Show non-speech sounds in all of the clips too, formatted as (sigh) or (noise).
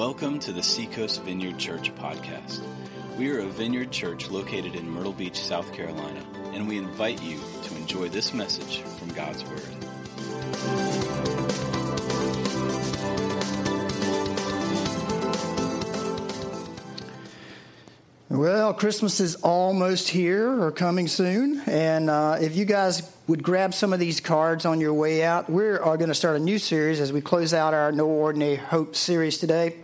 Welcome to the Seacoast Vineyard Church podcast. We are a vineyard church located in Myrtle Beach, South Carolina, and we invite you to enjoy this message from God's Word. Well, Christmas is almost here or coming soon. And uh, if you guys would grab some of these cards on your way out, we are going to start a new series as we close out our No Ordinary Hope series today.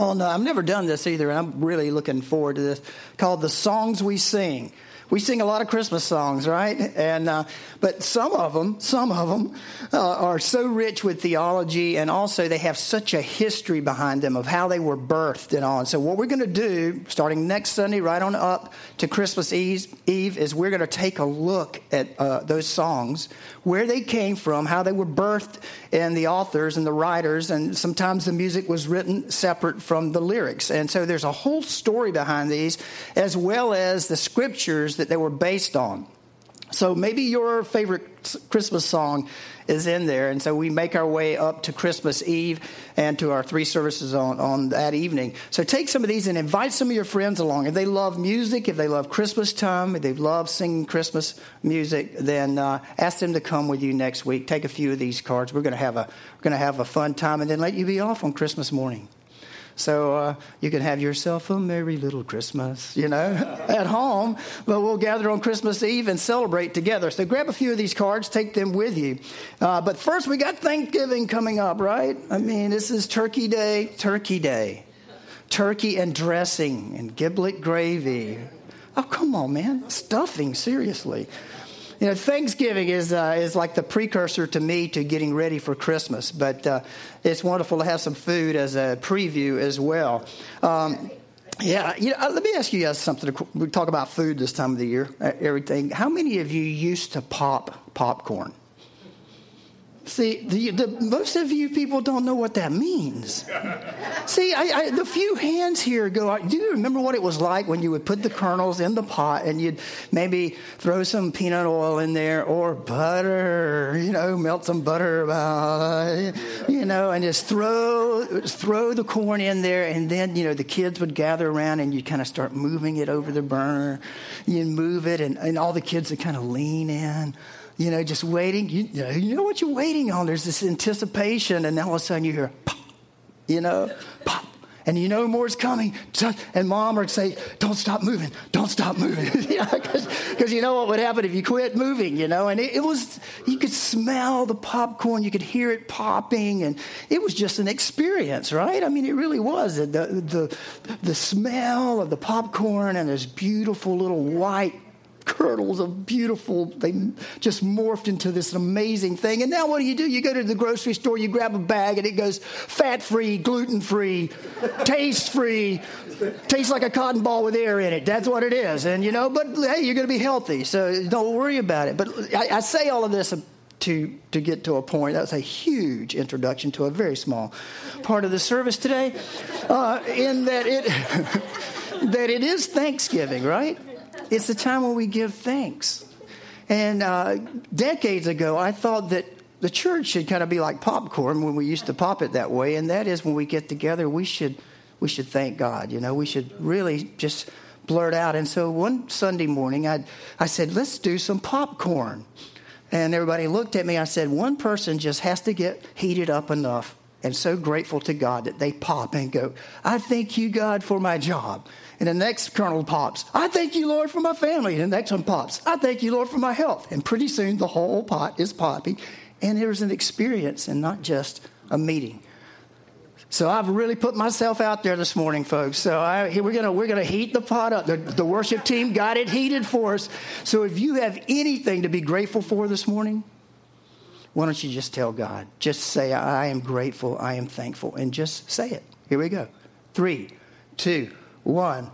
On, uh, I've never done this either, and I'm really looking forward to this, called The Songs We Sing we sing a lot of Christmas songs, right? And uh, but some of them, some of them uh, are so rich with theology, and also they have such a history behind them of how they were birthed and all. And so, what we're going to do, starting next Sunday, right on up to Christmas Eve, Eve is we're going to take a look at uh, those songs, where they came from, how they were birthed, and the authors and the writers, and sometimes the music was written separate from the lyrics. And so, there's a whole story behind these, as well as the scriptures that they were based on. So maybe your favorite Christmas song is in there. And so we make our way up to Christmas Eve and to our three services on, on that evening. So take some of these and invite some of your friends along. If they love music, if they love Christmas time, if they love singing Christmas music, then uh, ask them to come with you next week. Take a few of these cards. We're going to have a, we're going to have a fun time and then let you be off on Christmas morning. So uh, you can have yourself a merry little Christmas, you know, (laughs) at home. But we'll gather on Christmas Eve and celebrate together. So grab a few of these cards, take them with you. Uh, but first, we got Thanksgiving coming up, right? I mean, this is Turkey Day, Turkey Day. Turkey and dressing and giblet gravy. Oh, come on, man. Stuffing, seriously. You know, Thanksgiving is, uh, is like the precursor to me to getting ready for Christmas, but uh, it's wonderful to have some food as a preview as well. Um, yeah, you know, uh, let me ask you guys something. We talk about food this time of the year, uh, everything. How many of you used to pop popcorn? See, the, the, most of you people don't know what that means. See, I, I, the few hands here go, do you remember what it was like when you would put the kernels in the pot and you'd maybe throw some peanut oil in there or butter, you know, melt some butter, about, you know, and just throw, throw the corn in there and then, you know, the kids would gather around and you'd kind of start moving it over the burner. You'd move it and, and all the kids would kind of lean in you know, just waiting. You, you, know, you know what you're waiting on. There's this anticipation, and then all of a sudden you hear pop, you know, pop. And you know more's coming. And mom would say, Don't stop moving. Don't stop moving. (laughs) Because you know what would happen if you quit moving, you know? And it, it, was, you could smell the popcorn, you could hear it popping, and it was just an experience, right? I mean, it really was. The, the, the smell of the popcorn and this beautiful little white kernels of beautiful, they just morphed into this amazing thing. And now what do you do? You go to the grocery store, you grab a bag, and it goes fat free, gluten free, (laughs) taste free, tastes like a cotton ball with air in it. That's what it is. And you know, but hey, you're going to be healthy, so don't worry about it. But I, I say all of this to, to get to a point. That was a huge introduction to a very small part of the service today, uh, in that it, (laughs) that it is Thanksgiving, right? It's the time when we give thanks. And uh, decades ago, I thought that the church should kind of be like popcorn when we used to pop it that way, and that is when we get together, we should we should thank God. You know, we should really just blurt out. And so one Sunday morning, I I said, let's do some popcorn. And everybody looked at me. I said, one person just has to get heated up enough and so grateful to God that they pop and go, I thank you, God, for my job. And the next kernel pops, I thank you, Lord, for my family. And the next one pops, I thank you, Lord, for my health. And pretty soon the whole pot is popping. And there's an experience and not just a meeting. So I've really put myself out there this morning, folks. So I, we're gonna we're gonna heat the pot up. The, the worship team got it heated for us. So if you have anything to be grateful for this morning, why don't you just tell God? Just say, I am grateful, I am thankful, and just say it. Here we go. Three, two, one.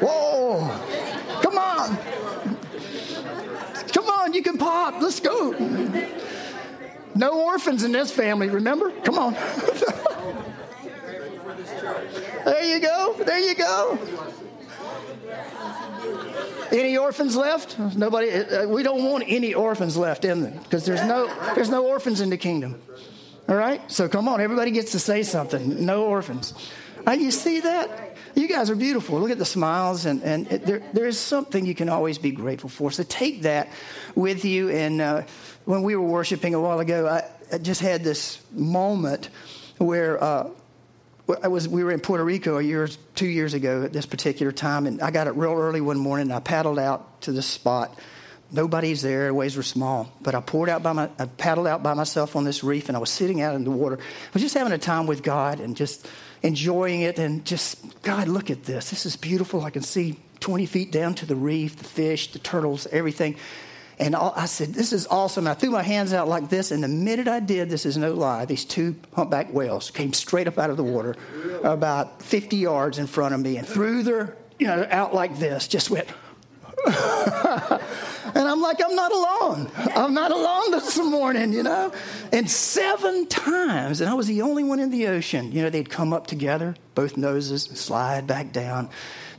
Whoa! Come on! Come on, you can pop. Let's go. No orphans in this family, remember? Come on. (laughs) there you go. There you go. Any orphans left? Nobody. Uh, we don't want any orphans left in them because there's no there's no orphans in the kingdom. All right? So come on, everybody gets to say something. No orphans. You see that? You guys are beautiful. Look at the smiles, and, and there, there is something you can always be grateful for. So take that with you. And uh, when we were worshiping a while ago, I, I just had this moment where uh, I was, we were in Puerto Rico a year, two years ago at this particular time, and I got up real early one morning. And I paddled out to this spot. Nobody's there. The waves were small, but I poured out by my, I paddled out by myself on this reef, and I was sitting out in the water. I was just having a time with God and just enjoying it, and just God, look at this. This is beautiful. I can see 20 feet down to the reef, the fish, the turtles, everything. And I said, This is awesome. I threw my hands out like this, and the minute I did, this is no lie, these two humpback whales came straight up out of the water about 50 yards in front of me and threw their, you know, out like this, just went. (laughs) and I'm like, I'm not alone. I'm not alone this morning, you know? And seven times, and I was the only one in the ocean, you know, they'd come up together, both noses, slide back down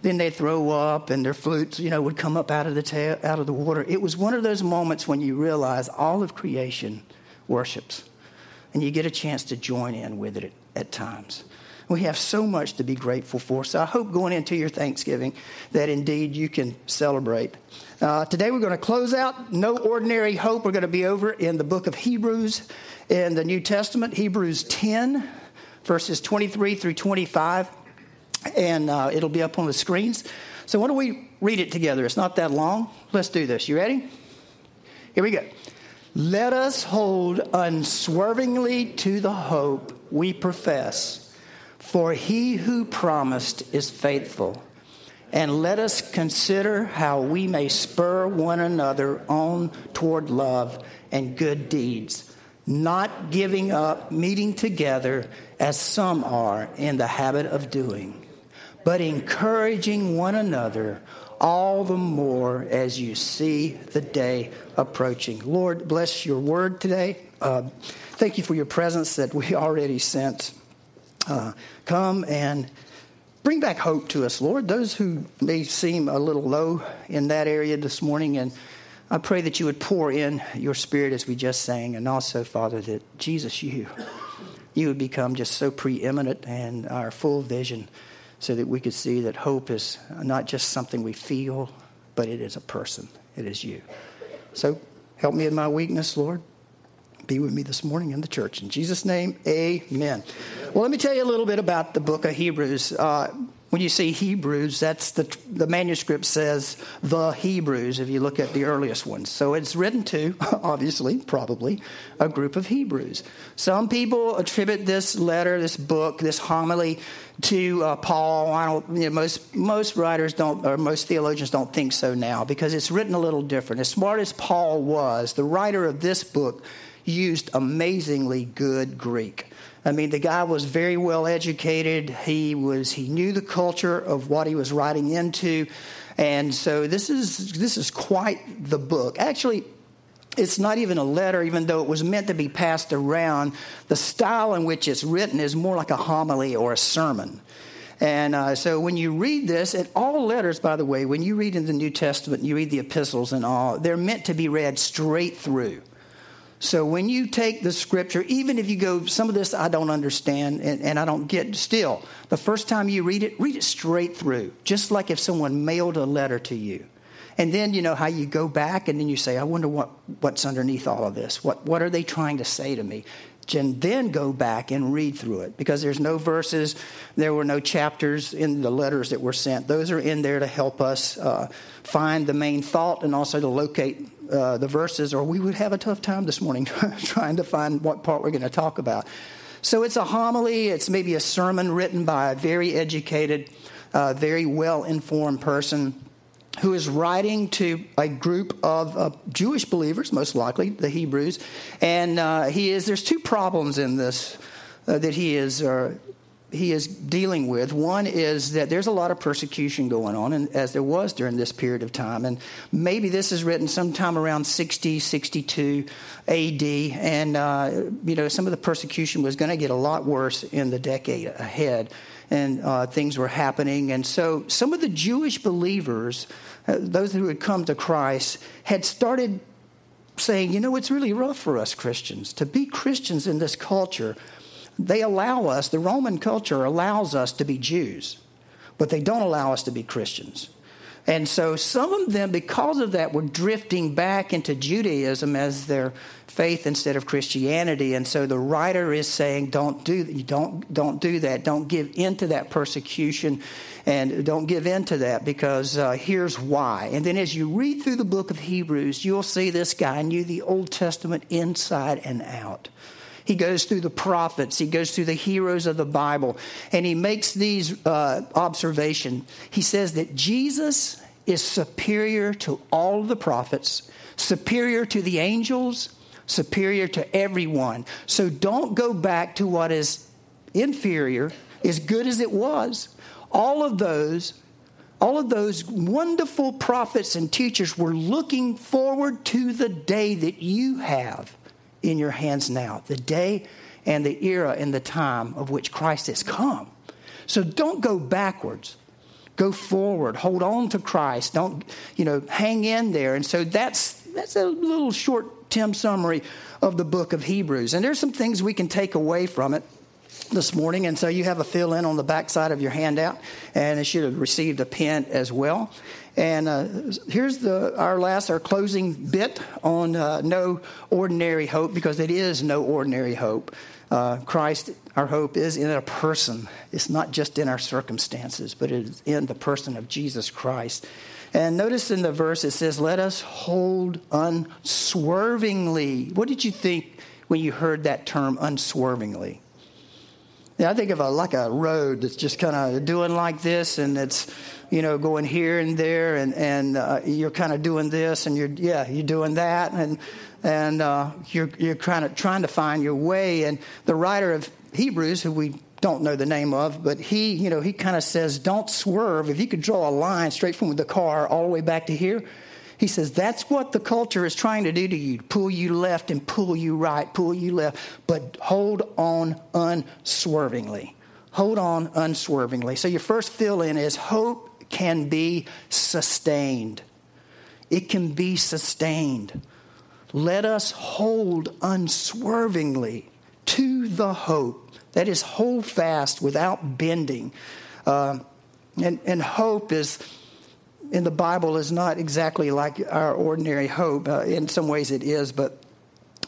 then they'd throw up and their flukes, you know, would come up out of the ta- out of the water. It was one of those moments when you realize all of creation worships, and you get a chance to join in with it at times. We have so much to be grateful for. So I hope going into your Thanksgiving that indeed you can celebrate. Uh, today we're going to close out No Ordinary Hope. We're going to be over in the book of Hebrews in the New Testament, Hebrews 10, verses 23 through 25 and uh, it'll be up on the screens. So, why don't we read it together? It's not that long. Let's do this. You ready? Here we go. Let us hold unswervingly to the hope we profess, for he who promised is faithful. And let us consider how we may spur one another on toward love and good deeds, not giving up meeting together as some are in the habit of doing but encouraging one another all the more as you see the day approaching. Lord, bless your word today. Uh, thank you for your presence that we (laughs) already sent. Uh, come and bring back hope to us, Lord. Those who may seem a little low in that area this morning, and I pray that you would pour in your spirit as we just sang, and also, Father, that Jesus, you, you would become just so preeminent and our full vision so that we could see that hope is not just something we feel, but it is a person. It is you. So help me in my weakness, Lord. Be with me this morning in the church. In Jesus' name, amen. Well, let me tell you a little bit about the book of Hebrews. Uh, when you see Hebrews, that's the, the manuscript says the Hebrews if you look at the earliest ones. So it's written to, (laughs) obviously, probably, a group of Hebrews. Some people attribute this letter, this book, this homily to uh, Paul. I don't, you know, most, most writers don't, or most theologians don't think so now because it's written a little different. As smart as Paul was, the writer of this book used amazingly good Greek. I mean, the guy was very well educated. He was he knew the culture of what he was writing into, and so this is this is quite the book. Actually, it's not even a letter, even though it was meant to be passed around. The style in which it's written is more like a homily or a sermon. And uh, so when you read this, and all letters, by the way, when you read in the New Testament, you read the epistles and all, they're meant to be read straight through. So when you take the scripture, even if you go, some of this I don't understand and, and, I don't get still, the first time you read it, read it straight through, just like if someone mailed a letter to you. And then you know how you go back and then you say, I wonder what, what's underneath all of this. What, what are they trying to say to me? And then go back and read through it because there's no verses, there were no chapters in the letters that were sent. Those are in there to help us uh, find the main thought and also to locate uh, the verses, or we would have a tough time this morning (laughs) trying to find what part we're going to talk about. So it's a homily, it's maybe a sermon written by a very educated, uh, very well informed person who is writing to a group of uh, Jewish believers, most likely the Hebrews, and uh, he is. There's two problems in this uh, that he is uh, he is dealing with. One is that there's a lot of persecution going on, and as there was during this period of time. And maybe this is written sometime around 60, 62 AD. And, uh, you know, some of the persecution was going to get a lot worse in the decade ahead. And uh, things were happening. And so some of the Jewish believers, uh, those who had come to Christ, had started saying, you know, it's really rough for us Christians to be Christians in this culture. They allow us, the Roman culture allows us to be Jews, but they don't allow us to be Christians. And so some of them, because of that, were drifting back into Judaism as their faith instead of Christianity. And so the writer is saying, don't do, don't, don't do that. Don't give into that persecution and don't give in to that because uh, here's why. And then as you read through the book of Hebrews, you'll see this guy knew the Old Testament inside and out. He goes through the prophets, he goes through the heroes of the Bible, and he makes these uh, observations. He says that Jesus is superior to all the prophets, superior to the angels, superior to everyone. So don't go back to what is inferior, as good as it was. All of those all of those wonderful prophets and teachers were looking forward to the day that you have in your hands now, the day and the era and the time of which Christ has come. So don't go backwards. Go forward. Hold on to Christ. Don't, you know, hang in there. And so that's that's a little short Tim summary of the book of Hebrews. And there's some things we can take away from it this morning. And so you have a fill in on the back side of your handout, and it should have received a pen as well. And uh, here's the our last, our closing bit on uh, no ordinary hope, because it is no ordinary hope. Uh, Christ, our hope is in a person. It's not just in our circumstances, but it is in the person of Jesus Christ. And notice in the verse it says, Let us hold unswervingly. What did you think when you heard that term unswervingly? Yeah, I think of a like a road that's just kind of doing like this, and it's you know going here and there, and and uh, you're kind of doing this, and you're yeah you're doing that, and and uh, you're you're kind of trying to find your way. And the writer of Hebrews, who we don't know the name of, but he you know he kind of says, don't swerve. If you could draw a line straight from the car all the way back to here, he says that's what the culture is trying to do to you pull you left and pull you right, pull you left. But hold on unswervingly. Hold on unswervingly. So your first fill in is hope can be sustained. It can be sustained. Let us hold unswervingly to the hope. That is, hold fast without bending. Uh, and, and hope is in the Bible is not exactly like our ordinary hope. Uh, in some ways, it is, but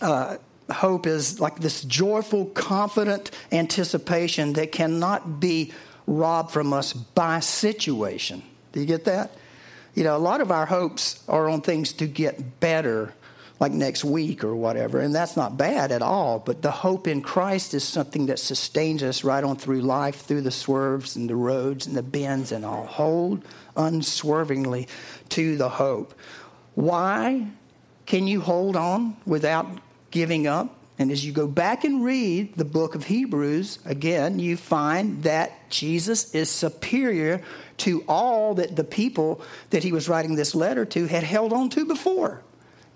uh, hope is like this joyful, confident anticipation that cannot be robbed from us by situation. Do you get that? You know, a lot of our hopes are on things to get better, like next week or whatever, and that's not bad at all. But the hope in Christ is something that sustains us right on through life, through the swerves and the roads and the bends and all. Hold unswervingly to the hope. Why can you hold on without giving up? And as you go back and read the book of Hebrews, again, you find that Jesus is superior to all that the people that he was writing this letter to had held on to before.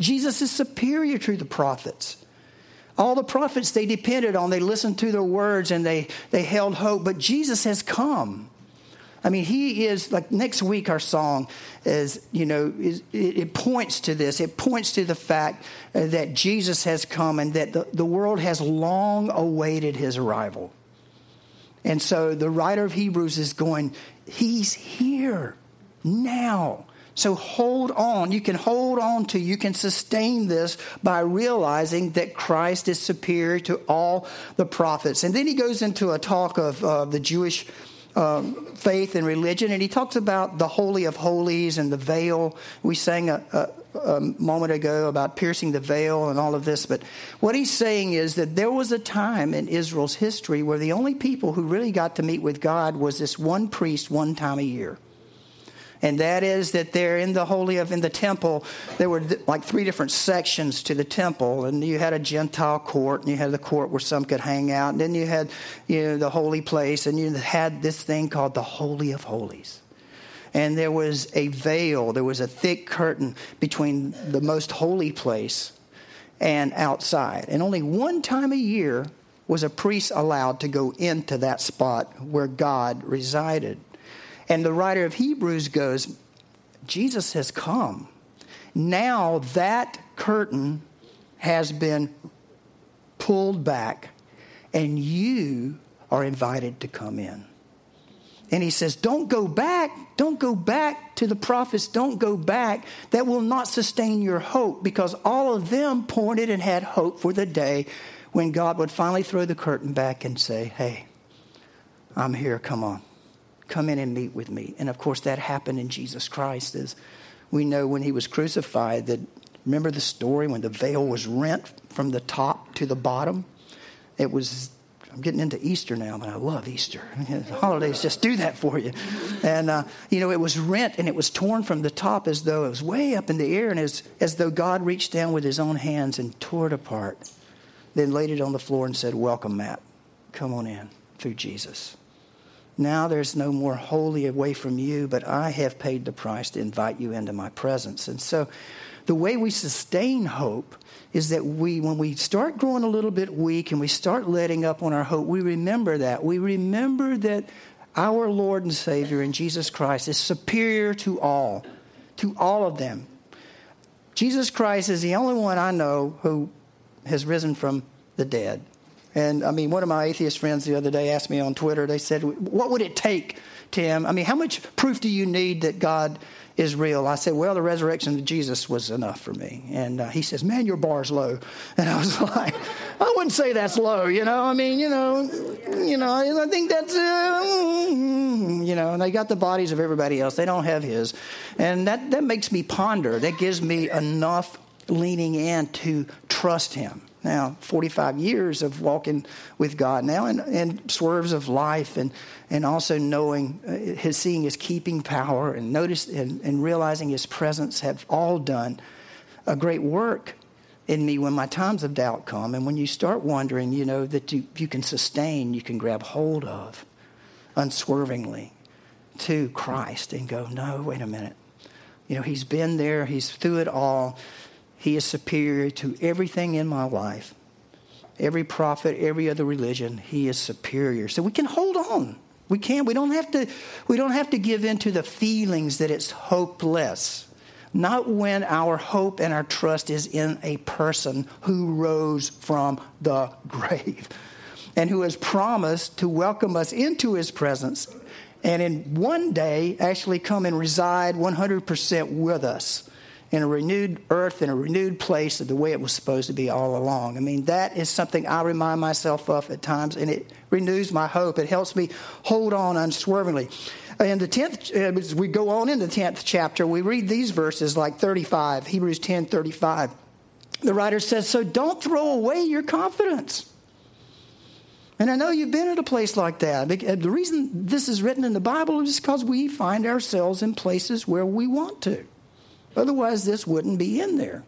Jesus is superior to the prophets. All the prophets they depended on, they listened to their words and they, they held hope, but Jesus has come. I mean, he is like next week. Our song is, you know, is, it, it, points to this. It points to the fact uh, that Jesus has come and that the, the world has long awaited his arrival. And so the writer of Hebrews is going, He's here now. So hold on. You can hold on to, you can sustain this by realizing that Christ is superior to all the prophets. And then he goes into a talk of uh, the Jewish um, faith and religion, and he talks about the Holy of Holies and the veil. We sang a, a, a, moment ago about piercing the veil and all of this, but what he's saying is that there was a time in Israel's history where the only people who really got to meet with God was this one priest one time a year and that is that they're in the holy of in the temple. There were like three different sections to the temple. And you had a gentile court and you had the court where some could hang out. And then you had you know the holy place and you had this thing called the holy of holies. And there was a veil there was a thick curtain between the most holy place and outside. And only one time a year was a priest allowed to go into that spot where god resided and the writer of Hebrews goes, Jesus has come. now that curtain has been pulled back, and you are invited to come in. And he says, Don't go back. Don't go back to the prophets. Don't go back. That will not sustain your hope because all of them pointed and had hope for the day when God would finally throw the curtain back and say, Hey, I'm here. Come on. Come in and meet with me. And of course, that happened in Jesus Christ. As we know when he was crucified, that remember the story when the veil was rent from the top to the bottom? It was I'm getting into Easter now, but I love Easter. (laughs) Holidays just do that for you. And, uh, you know, it was rent and it was torn from the top as though it was way up in the air and as, as though God reached down with his own hands and tore it apart. Then laid it on the floor and said, Welcome, Matt. Come on in through Jesus. Now there's no more holy away from you, but I have paid the price to invite you into my presence. And so the way we sustain hope is that we, when we start growing a little bit weak and we start letting up on our hope, we remember that. We remember that our Lord and Savior in Jesus Christ is superior to all, to all of them. Jesus Christ is the only one I know who has risen from the dead. And I mean, one of my atheist friends the other day asked me on Twitter, they said, What would it take, Tim? I mean, how much proof do you need that God is real. I said, Well, the resurrection of Jesus was enough for me. And uh, he says, Man, your bar's low. (laughs) And I was like, I wouldn't say that's low, you know. I mean, you know, you know, I think that's, uh, you know, and they got the bodies of everybody else. They don't have his. And that, that makes me ponder. That gives me enough leaning in to trust him now 45 years of walking with God now and, and swerves of life and, and also knowing uh, his seeing his keeping power and notice and, and realizing his presence have all done a great work in me when my times of doubt come. And when you start wondering you know that you, you can sustain you can grab hold of unswervingly to Christ and go no wait a minute. You know he's been there he's through it all he is superior to everything in my life. Every prophet, every other religion, he is superior. So we can hold on. We can't. We don't have to we don't have to give in to the feelings that it's hopeless. Not when our hope and our trust is in a person who rose from the (laughs) grave and who has promised to welcome us into his presence and in one day actually come and reside 100% with us in a renewed earth, in a renewed place, of the way it was supposed to be all along. I mean, that is something I remind myself of at times, and it renews my hope. It helps me hold on unswervingly. In the 10th, uh, as we go on in the 10th chapter, we read these verses like 35, Hebrews 10 35. The writer says, So don't throw away your confidence. And I know you've been at a place like that. The reason this is written in the Bible is because we find ourselves in places where we want to. Otherwise, this wouldn't be in there.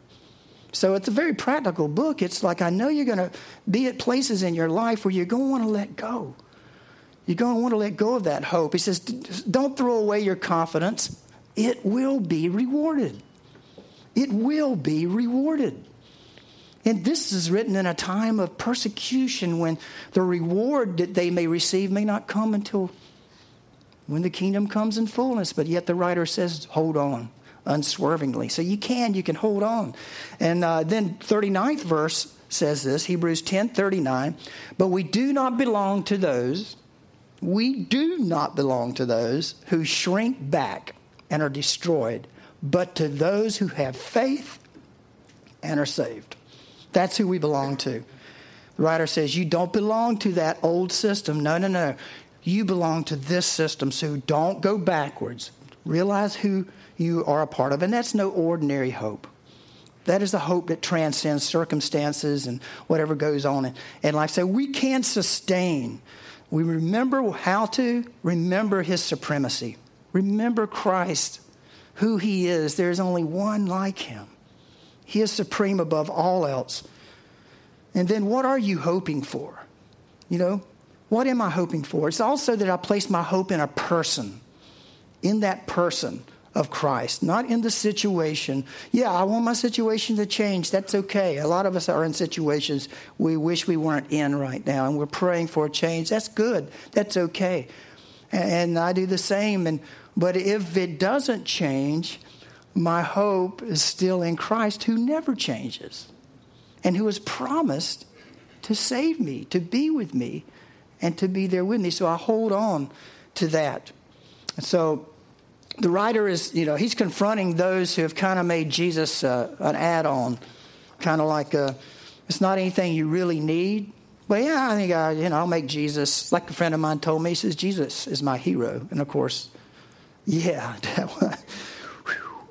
So it's a very practical book. It's like I know you're going to be at places in your life where you're going to want to let go. You're going to want to let go of that hope. He says, don't throw away your confidence. It will be rewarded. It will be rewarded. And this is written in a time of persecution when the reward that they may receive may not come until when the kingdom comes in fullness. But yet the writer says, hold on unswervingly. So you can, you can hold on. And uh, then 39th verse says this, Hebrews 10 39. But we do not belong to those, we do not belong to those who shrink back and are destroyed, but to those who have faith and are saved. That's who we belong to. The writer says, You don't belong to that old system. No, no, no. You belong to this system, so don't go backwards. Realize who you are a part of. And that's no ordinary hope. That is a hope that transcends circumstances and whatever goes on in, in life. So we can sustain. We remember how to remember his supremacy. Remember Christ, who he is. There is only one like him. He is supreme above all else. And then what are you hoping for? You know, what am I hoping for? It's also that I place my hope in a person, in that person of Christ, not in the situation. Yeah, I want my situation to change. That's okay. A lot of us are in situations we wish we weren't in right now, and we're praying for a change. That's good. That's okay. And I do the same. And but if it doesn't change, my hope is still in Christ who never changes and who has promised to save me, to be with me, and to be there with me. So I hold on to that. So the writer is, you know, he's confronting those who have kind of made Jesus uh, an add on, kind of like a, it's not anything you really need. But yeah, I think I, you know, I'll make Jesus. Like a friend of mine told me, he says Jesus is my hero, and of course, yeah, (laughs)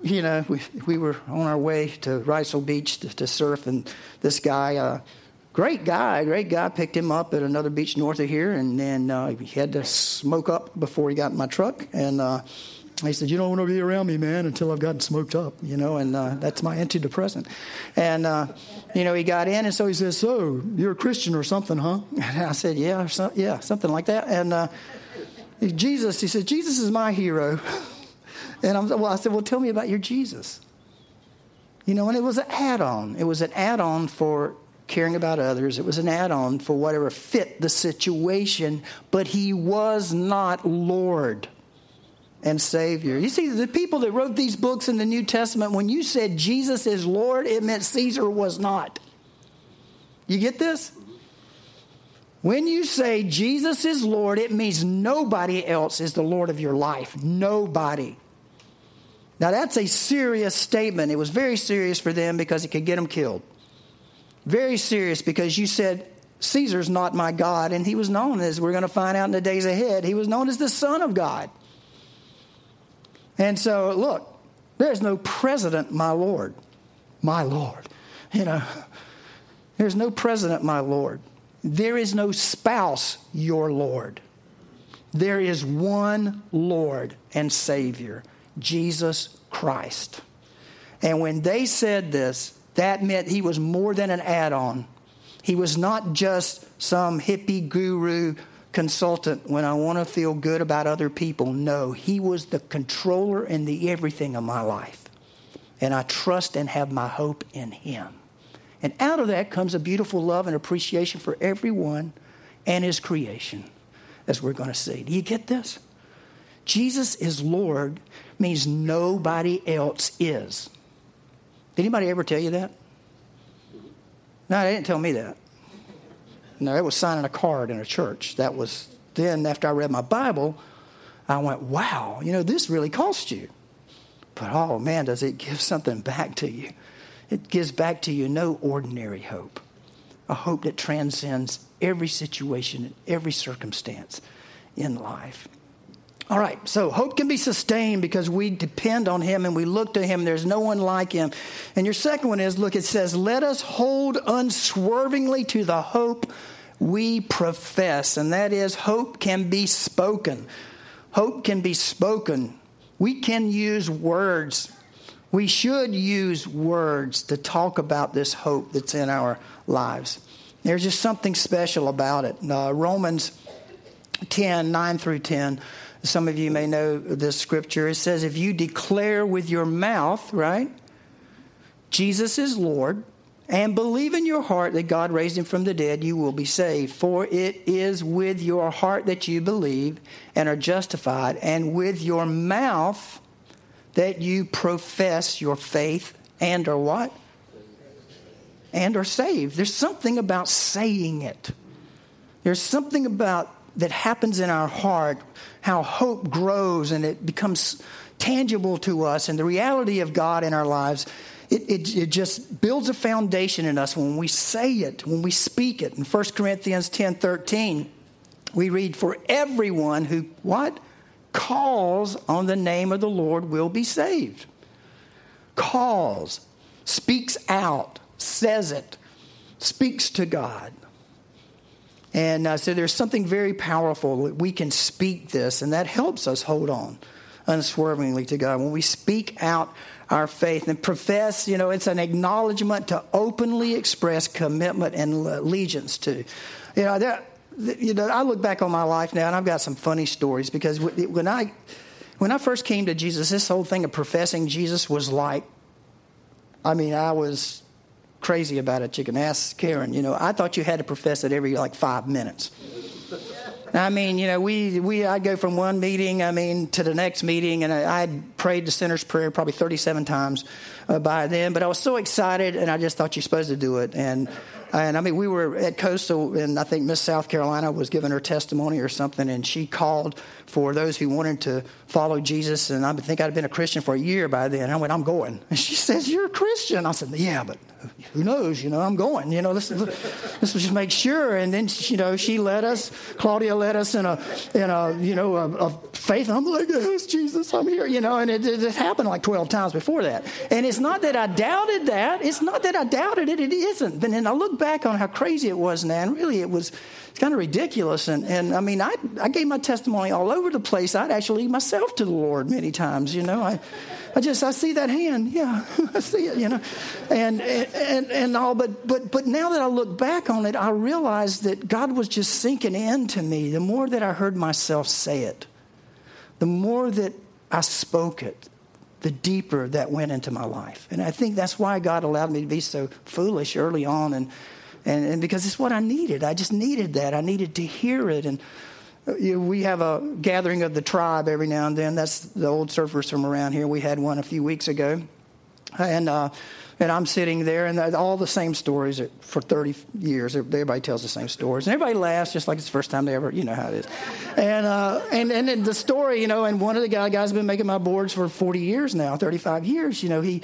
you know, we we were on our way to Ricel Beach to, to surf, and this guy, uh, great guy, great guy, picked him up at another beach north of here, and then uh, he had to smoke up before he got in my truck, and. He said, "You don't want to be around me, man, until I've gotten smoked up, you know." And uh, that's my antidepressant. And uh, you know, he got in, and so he says, "So you're a Christian or something, huh?" (laughs) And I said, "Yeah, so, yeah, something like that." And uh, Jesus, he said, "Jesus is my hero." (laughs) And I'm, well, I said, "Well, tell me about your Jesus." You know, and it was an add-on. It was an add-on for caring about others. It was an add-on for whatever fit the situation, but he was not Lord and Savior. You see, the people that wrote these books in the New Testament, when you said Jesus is Lord, it meant Caesar was not. You get this? When you say Jesus is Lord, it means nobody else is the Lord of your life. Nobody. Now, that's a serious statement. It was very serious for them because it could get them killed. Very serious because you said, Caesar's not my God, and he was known as, we're going to find out in the days ahead, he was known as the Son of God. And so, look, there's no president, my Lord. My Lord. You know, there's no president, my Lord. There is no spouse, your Lord. There is one Lord and Savior, Jesus Christ. And when they said this, that meant he was more than an add on. He was not just some hippie guru consultant when I want to feel good about other people. No, he was the controller and the everything of my life. And I trust and have my hope in him. And out of that comes a beautiful love and appreciation for everyone and his creation, as we're going to see. Do you get this? Jesus is Lord means nobody else is. Did anybody ever tell you that? No, they didn't tell me that. No, it was signing a card in a church. That was then, after I read my Bible, I went, wow, you know, this really cost you. But oh man, does it give something back to you? It gives back to you no ordinary hope, a hope that transcends every situation, and every circumstance in life. All right, so hope can be sustained because we depend on Him and we look to Him. There's no one like Him. And your second one is look, it says, let us hold unswervingly to the hope we profess, and that is hope can be spoken. Hope can be spoken. We can use words. We should use words to talk about this hope that's in our lives. There's just something special about it. Uh, Romans 10 9 through 10 some of you may know this scripture. It says, If you declare with your mouth, right, Jesus is Lord, and believe in your heart that God raised him from the dead, you will be saved. For it is with your heart that you believe and are justified, and with your mouth that you profess your faith and are what? And are saved. There's something about saying it. There's something about that happens in our heart, how hope grows and it becomes tangible to us, and the reality of God in our lives. It, it, it, just builds a foundation in us when we say it, when we speak it. In 1 Corinthians 10 13, we read, For everyone who, what? Calls on the name of the Lord will be saved. Calls, speaks out, says it, speaks to God. And uh, so there's something very powerful that we can speak this, and that helps us hold on unswervingly to God. When we speak out our faith and profess, you know, it's an acknowledgement to openly express commitment and allegiance to. You know, you know, I look back on my life now, and I've got some funny stories because when I when I first came to Jesus, this whole thing of professing Jesus was like, I mean, I was crazy about it, you can ask Karen. You know, I thought you had to profess it every like five minutes. I mean, you know, we, we I'd go from one meeting, I mean, to the next meeting, and I'd prayed the sinner's prayer probably 37 times uh, by then. But I was so excited, and I just thought you're supposed to do it. And and I mean, we were at Coastal, and I think Miss South Carolina was giving her testimony or something, and she called for those who wanted to follow Jesus. And I think I'd been a Christian for a year by then. I went, I'm going. And she says, You're a Christian. I said, Yeah, but who knows? You know, I'm going. You know, let's, let's just make sure. And then, you know, she led us, Claudia led us in a, in a you know, a, a faith. I'm like, Yes, Jesus, I'm here. You know, and it, it happened like 12 times before that. And it's not that I doubted that. It's not that I doubted it. It isn't. But then I look back on how crazy it was now, and really it was it's kind of ridiculous. And, and I mean, I, I gave my testimony all over the place. I'd actually myself to the Lord many times, you know. I, I just, I see that hand. Yeah, (laughs) I see it, you know. And, and, and all, but, but, but now that I look back on it, I realize that God was just sinking into me. The more that I heard myself say it, the more that I spoke it, the deeper that went into my life. And I think that's why God allowed me to be so foolish early on and, and, and because it's what I needed. I just needed that. I needed to hear it. And you we have a gathering of the tribe every now and then. That's the old surfers from around here. We had one a few weeks ago. And, uh, and I'm sitting there, and all the same stories for 30 years. Everybody tells the same stories, and everybody laughs just like it's the first time they ever, you know how it is. And uh, and and the story, you know, and one of the guys has been making my boards for 40 years now, 35 years. You know, he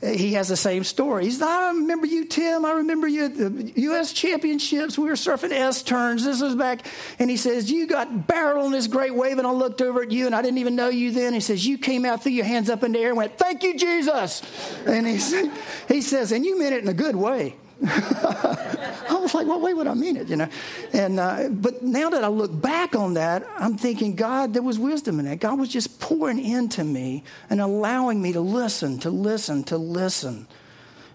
he has the same story. He's, I remember you, Tim. I remember you at the U.S. Championships. We were surfing S turns. This was back. And he says, You got barreled on this great wave, and I looked over at you, and I didn't even know you then. He says, You came out, threw your hands up in the air, and went, Thank you, Jesus. And he, (laughs) he says, And you meant it in a good way. I was like, what way would I mean it? You know, and uh, but now that I look back on that, I'm thinking, God, there was wisdom in that. God was just pouring into me and allowing me to listen, to listen, to listen.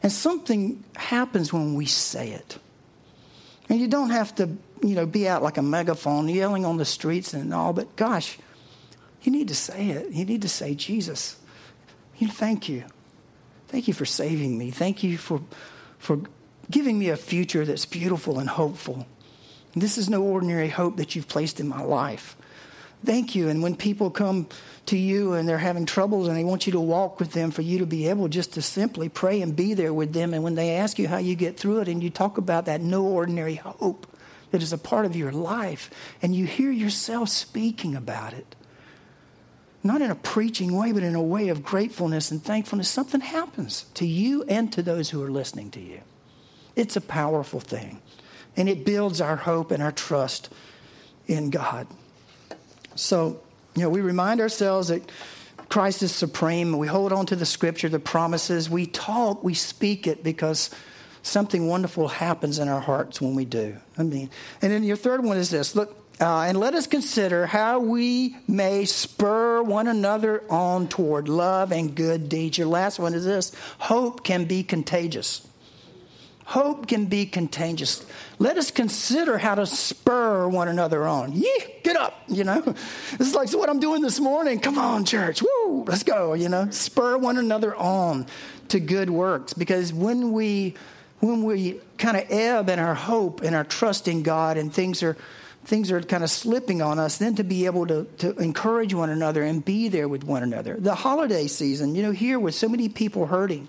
And something happens when we say it. And you don't have to, you know, be out like a megaphone yelling on the streets and all, but gosh, you need to say it. You need to say, Jesus, you thank you. Thank you for saving me. Thank you for for giving me a future that's beautiful and hopeful. This is no ordinary hope that you've placed in my life. Thank you. And when people come to you and they're having troubles and they want you to walk with them, for you to be able just to simply pray and be there with them. And when they ask you how you get through it and you talk about that no ordinary hope that is a part of your life, and you hear yourself speaking about it, not in a preaching way, but in a way of gratefulness and thankfulness, something happens to you and to those who are listening to you. It's a powerful thing. And it builds our hope and our trust in God. So, you know, we remind ourselves that Christ is supreme. We hold on to the scripture, the promises. We talk, we speak it because something wonderful happens in our hearts when we do. I mean, and then your third one is this look, uh, and let us consider how we may spur one another on toward love and good deeds. Your last one is this hope can be contagious. Hope can be contagious. Let us consider how to spur one another on. Yeah, get up, you know. (laughs) This is like what I'm doing this morning. Come on, church. Woo, let's go, you know. Spur one another on to good works because when we when we kind of ebb in our hope and our trust in God and things are things are kind of slipping on us, then to be able to, to encourage one another and be there with one another. The holiday season, you know, here with so many people hurting,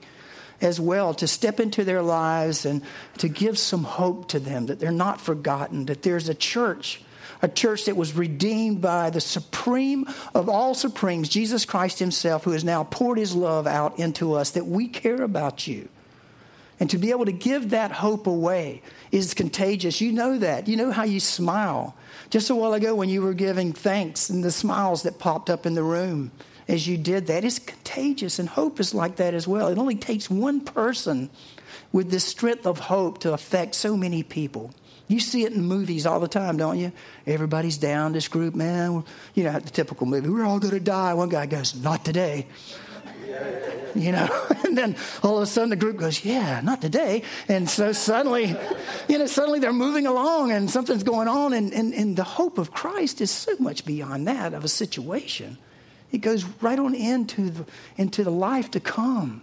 as well to step into their lives and to give some hope to them that they're not forgotten, that there's a church, a church that was redeemed by the supreme of all supremes, Jesus Christ Himself, who has now poured His love out into us, that we care about you. And to be able to give that hope away is contagious. You know that. You know how you smile. Just a while ago, when you were giving thanks and the smiles that popped up in the room as you did that. It's contagious, and hope is like that as well. It only takes one person with this strength of hope to affect so many people. You see it in movies all the time, don't you? Everybody's down, this group, man. You know, the typical movie, we're all going to die. One guy goes, Not today. You know, (laughs) and then all of a sudden the group goes, Yeah, not today. And so suddenly, (laughs) you know, suddenly they're moving along and something's going on. And, and, and the hope of Christ is so much beyond that of a situation. It goes right on into the, into the life to come.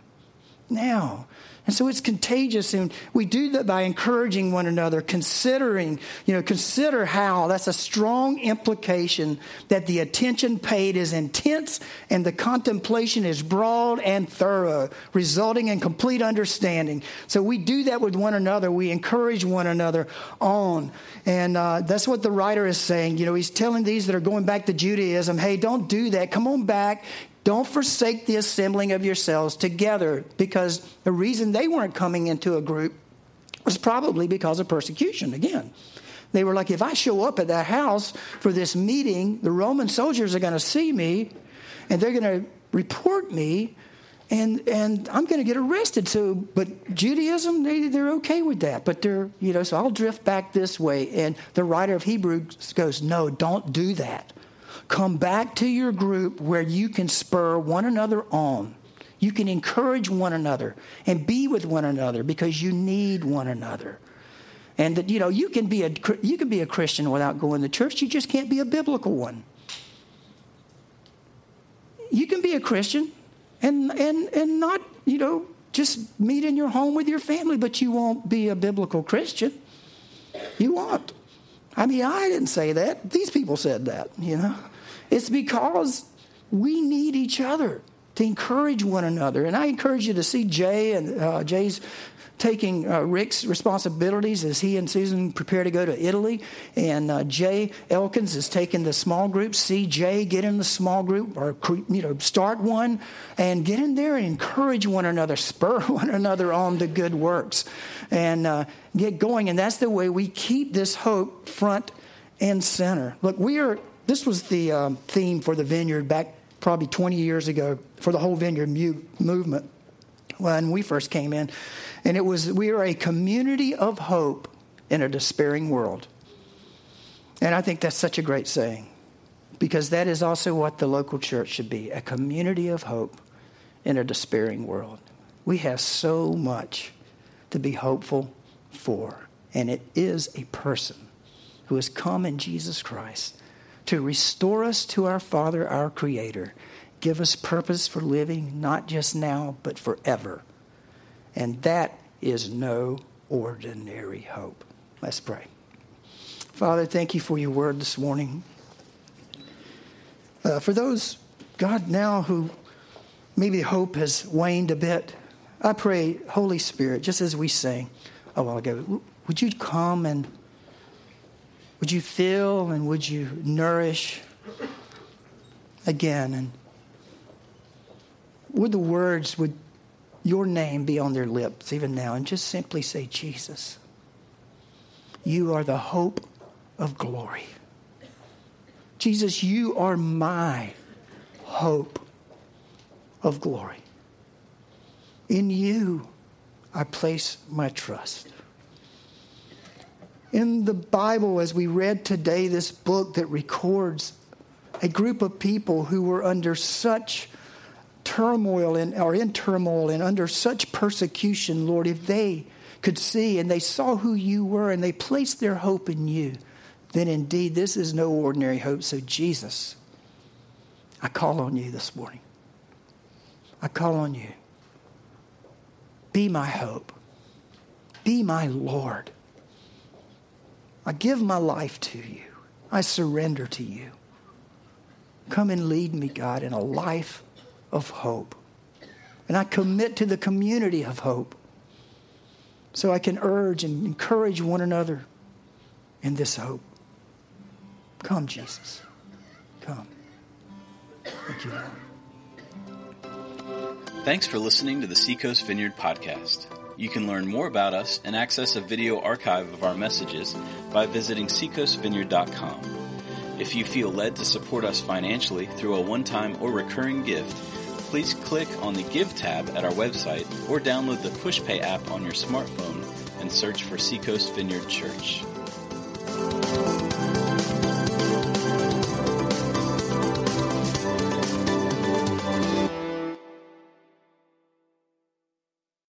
now. And so it's contagious, and we do that by encouraging one another, considering, you know, consider how that's a strong implication that the attention paid is intense and the contemplation is broad and thorough, resulting in complete understanding. So we do that with one another. We encourage one another on. And uh, that's what the writer is saying. You know, he's telling these that are going back to Judaism, hey, don't do that. Come on back. Don't forsake the assembling of yourselves together because the reason they weren't coming into a group was probably because of persecution again. They were like, if I show up at that house for this meeting, the Roman soldiers are going to see me and they're going to report me and and I'm going to get arrested. So, but Judaism, they, they're okay with that. But they're, you know, so I'll drift back this way. And the writer of Hebrews goes, no, don't do that. Come back to your group where you can spur one another on. You can encourage one another and be with one another because you need one another. And that you know you can be a you can be a Christian without going to church. You just can't be a biblical one. You can be a Christian and and and not you know just meet in your home with your family, but you won't be a biblical Christian. You won't. I mean, I didn't say that. These people said that. You know. It's because we need each other to encourage one another. And I encourage you to see Jay and uh, Jay's taking uh, Rick's responsibilities as he and Susan prepare to go to Italy. And uh, Jay Elkins is taking the small group. See Jay get in the small group or you know start one and get in there and encourage one another, (laughs) spur one another on to good works, and uh, get going. And that's the way we keep this hope front and center. Look, we are this was the um, theme for the vineyard back probably 20 years ago for the whole vineyard mu- movement when we first came in. And it was, we are a community of hope in a despairing world. And I think that's such a great saying because that is also what the local church should be a community of hope in a despairing world. We have so much to be hopeful for, and it is a person who has come in Jesus Christ to restore us to our Father, our Creator. Give us purpose for living, not just now, but forever. And that is no ordinary hope. Let's pray. Father, thank you for your word this morning. Uh, for those, God, now who maybe hope has waned a bit, I pray, Holy Spirit, just as we sang a while ago, would you come and would you fill and would you nourish again? And would the words, would your name be on their lips even now? And just simply say, Jesus, you are the hope of glory. Jesus, you are my hope of glory. In you, I place my trust in the Bible, as we read today, this book that records a group of people who were under such turmoil and or in turmoil and under such persecution, Lord, if they could see and they saw who you were and they placed their hope in you, then indeed this is no ordinary hope. So, Jesus, I call on you this morning. I call on you. Be my hope. Be my Lord. I give my life to you. I surrender to you. Come and lead me, God, in a life of hope. And I commit to the community of hope so I can urge and encourage one another in this hope. Come, Jesus. Come. Thank you, Lord. Thanks for listening to the Seacoast Vineyard Podcast. You can learn more about us and access a video archive of our messages by visiting seacoastvineyard.com. If you feel led to support us financially through a one-time or recurring gift, please click on the Give tab at our website or download the PushPay app on your smartphone and search for Seacoast Vineyard Church.